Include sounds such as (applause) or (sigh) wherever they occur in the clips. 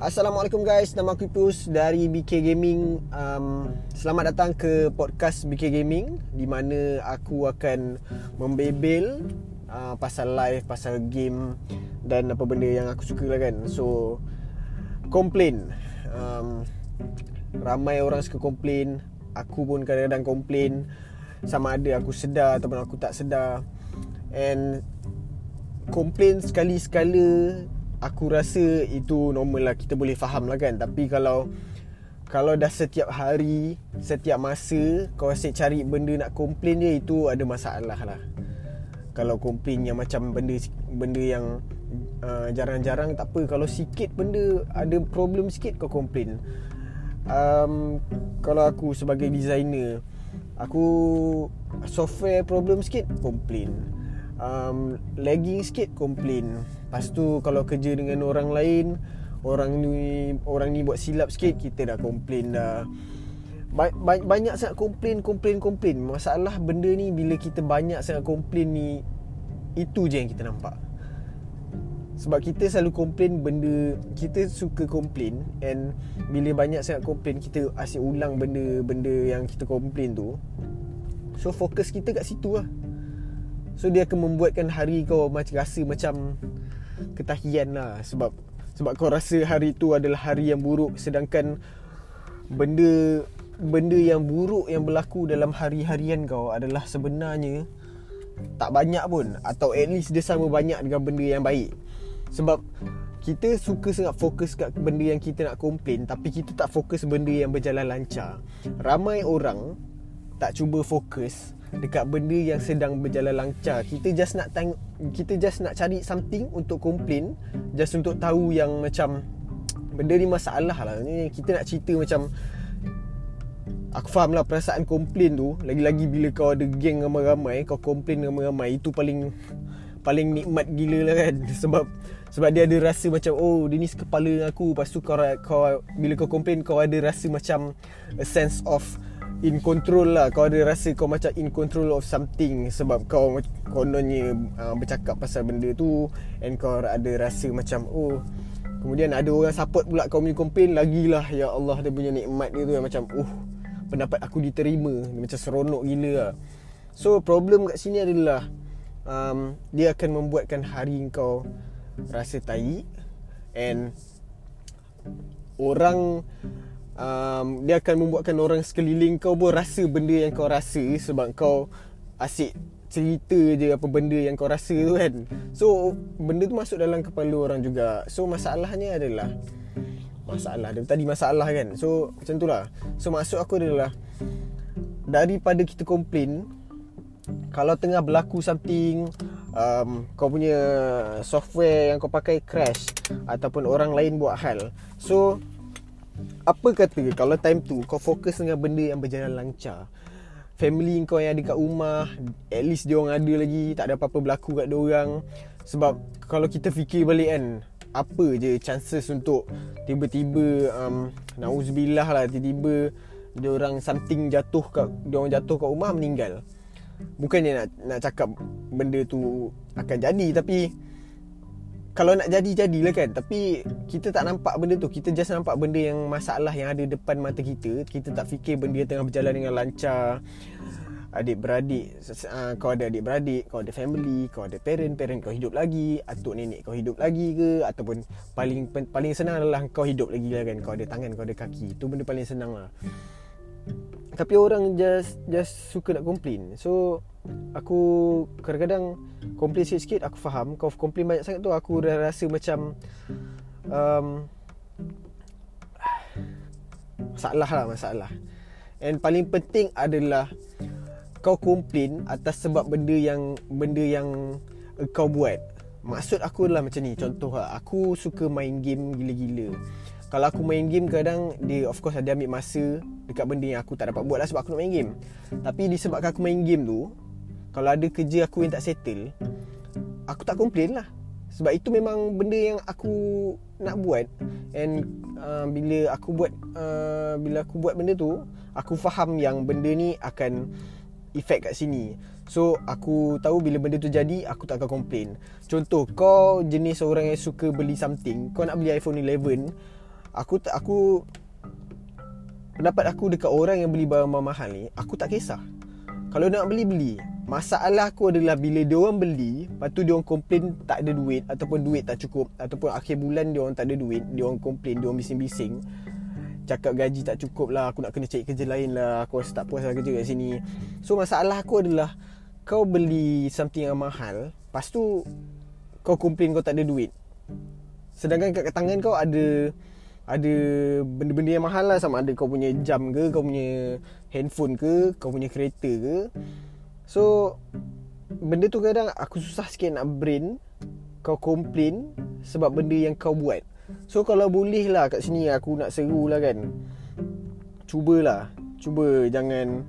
Assalamualaikum guys, nama aku Ipus dari BK Gaming. Um, Selamat datang ke podcast BK Gaming Di mana aku akan membebel uh, Pasal live, pasal game Dan apa benda yang aku suka lah kan. So, komplain. Um, Ramai orang suka komplain. Aku pun kadang-kadang komplain. Sama ada aku sedar ataupun aku tak sedar. And Komplain sekali-sekala aku rasa itu normal lah. Kita boleh faham lah kan. Tapi kalau kalau dah setiap hari setiap masa kau asyik cari benda nak komplain dia itu ada masalah lah. Kalau komplain yang macam benda benda yang uh, jarang-jarang tak apa. Kalau sikit benda ada problem sikit kau komplain. Um, kalau aku sebagai designer aku software problem sikit komplain um, lagging sikit komplain Lepas tu kalau kerja dengan orang lain Orang ni orang ni buat silap sikit Kita dah komplain dah. Ba- ba- Banyak sangat komplain, komplain, komplain Masalah benda ni bila kita banyak sangat komplain ni Itu je yang kita nampak. Sebab kita selalu komplain benda Kita suka komplain And bila banyak sangat komplain Kita asyik ulang benda-benda yang kita komplain tu. So fokus kita kat situ lah So dia akan membuatkan hari kau macam rasa macam ketahian lah sebab sebab kau rasa hari tu adalah hari yang buruk sedangkan benda benda yang buruk yang berlaku dalam hari-harian kau adalah sebenarnya tak banyak pun atau at least dia sama banyak dengan benda yang baik. Sebab kita suka sangat fokus kat benda yang kita nak komplain tapi kita tak fokus benda yang berjalan lancar. Ramai orang tak cuba fokus dekat benda yang sedang berjalan lancar. Kita just nak tang kita just nak cari something untuk komplain, just untuk tahu yang macam benda ni masalah lah. Kita nak cerita macam Aku faham lah perasaan komplain tu Lagi-lagi bila kau ada geng ramai-ramai Kau komplain ramai-ramai Itu paling Paling nikmat gila lah kan (laughs) Sebab Sebab dia ada rasa macam Oh dia ni sekepala aku Lepas tu kau, kau Bila kau komplain Kau ada rasa macam A sense of in control lah. Kau ada rasa kau macam in control of something sebab kau kononnya uh, bercakap pasal benda tu and kau ada rasa macam oh kemudian ada orang support pula kau punya komplain lagilah ya Allah dia punya nikmat dia tu yang macam oh pendapat aku diterima. Dia macam seronok gila lah. So problem kat sini adalah um, dia akan membuatkan hari kau rasa tai and orang um, dia akan membuatkan orang sekeliling kau pun rasa benda yang kau rasa sebab kau asyik cerita je apa benda yang kau rasa tu kan. So benda tu masuk dalam kepala orang juga. So masalahnya adalah masalah dia tadi masalah kan. So macam tu lah. So maksud aku adalah daripada kita komplain kalau tengah berlaku something um, kau punya software yang kau pakai crash ataupun orang lain buat hal. So apa kata kalau time tu kau fokus dengan benda yang berjalan lancar family kau yang ada kat rumah at least dia orang ada lagi tak ada apa-apa berlaku kat dia orang. Sebab kalau kita fikir balik kan apa je chances untuk tiba-tiba um, nauzubillah lah tiba-tiba dia orang something jatuh kat dia orang jatuh kat rumah meninggal. Bukannya nak nak cakap benda tu akan jadi tapi kalau nak jadi jadilah kan. Tapi kita tak nampak benda tu. Kita just nampak benda yang masalah yang ada depan mata kita. Kita tak fikir benda tengah berjalan dengan lancar. Adik beradik uh, kau ada adik beradik kau ada family kau ada parent parent kau hidup lagi atuk nenek kau hidup lagi ke? Ataupun paling paling senang adalah kau hidup lagi lah kan. Kau ada tangan kau ada kaki. Tu benda paling senang lah tapi orang just just suka nak complain so aku kadang-kadang komplain sikit-sikit aku faham. Kau komplain banyak sangat tu aku dah rasa macam um, masalah lah masalah. And paling penting adalah kau komplain atas sebab benda yang benda yang kau buat. Maksud aku adalah macam ni. Contoh lah aku suka main game gila-gila kalau aku main game kadang dia of course ada ambil masa dekat benda yang aku tak dapat buat lah sebab aku nak main game. Tapi disebabkan aku main game tu kalau ada kerja aku yang tak settle Aku tak komplain lah. Sebab itu memang benda yang aku nak buat. And uh, bila aku buat uh, Bila aku buat benda tu Aku faham yang benda ni akan Effect kat sini. So aku tahu bila benda tu jadi Aku tak akan komplain Contoh kau jenis orang yang suka beli something. Kau nak beli iPhone 11 Aku tak aku pendapat aku dekat orang yang beli barang mahal ni, aku tak kisah. Kalau nak beli beli. Masalah aku adalah bila dia orang beli, lepas tu dia orang komplain tak ada duit ataupun duit tak cukup ataupun akhir bulan dia orang tak ada duit, dia orang komplain, dia orang bising-bising. Cakap gaji tak cukup lah Aku nak kena cari kerja lain lah Aku rasa tak puas lah kerja kat sini So masalah aku adalah Kau beli something yang mahal Lepas tu Kau komplain kau tak ada duit Sedangkan kat tangan kau ada Ada benda-benda yang mahal lah Sama ada kau punya jam ke Kau punya handphone ke Kau punya kereta ke. So Benda tu kadang aku susah sikit nak brain Kau komplain Sebab benda yang kau buat. So kalau boleh lah kat sini aku nak seru lah kan. Cubalah Cuba jangan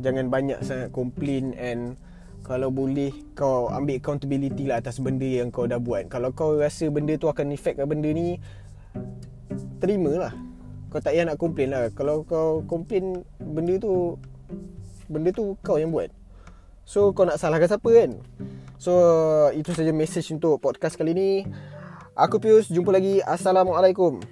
Jangan banyak sangat complain and Kalau boleh kau ambil accountability lah atas benda yang kau dah buat. Kalau kau rasa benda tu akan effect kat benda ni Terimalah. Kau tak payah nak complain lah. Kalau kau complain benda tu Benda tu kau yang buat. So kau nak salahkan siapa kan? So itu saja message untuk podcast kali ni. Aku Pius, jumpa lagi. Assalamualaikum.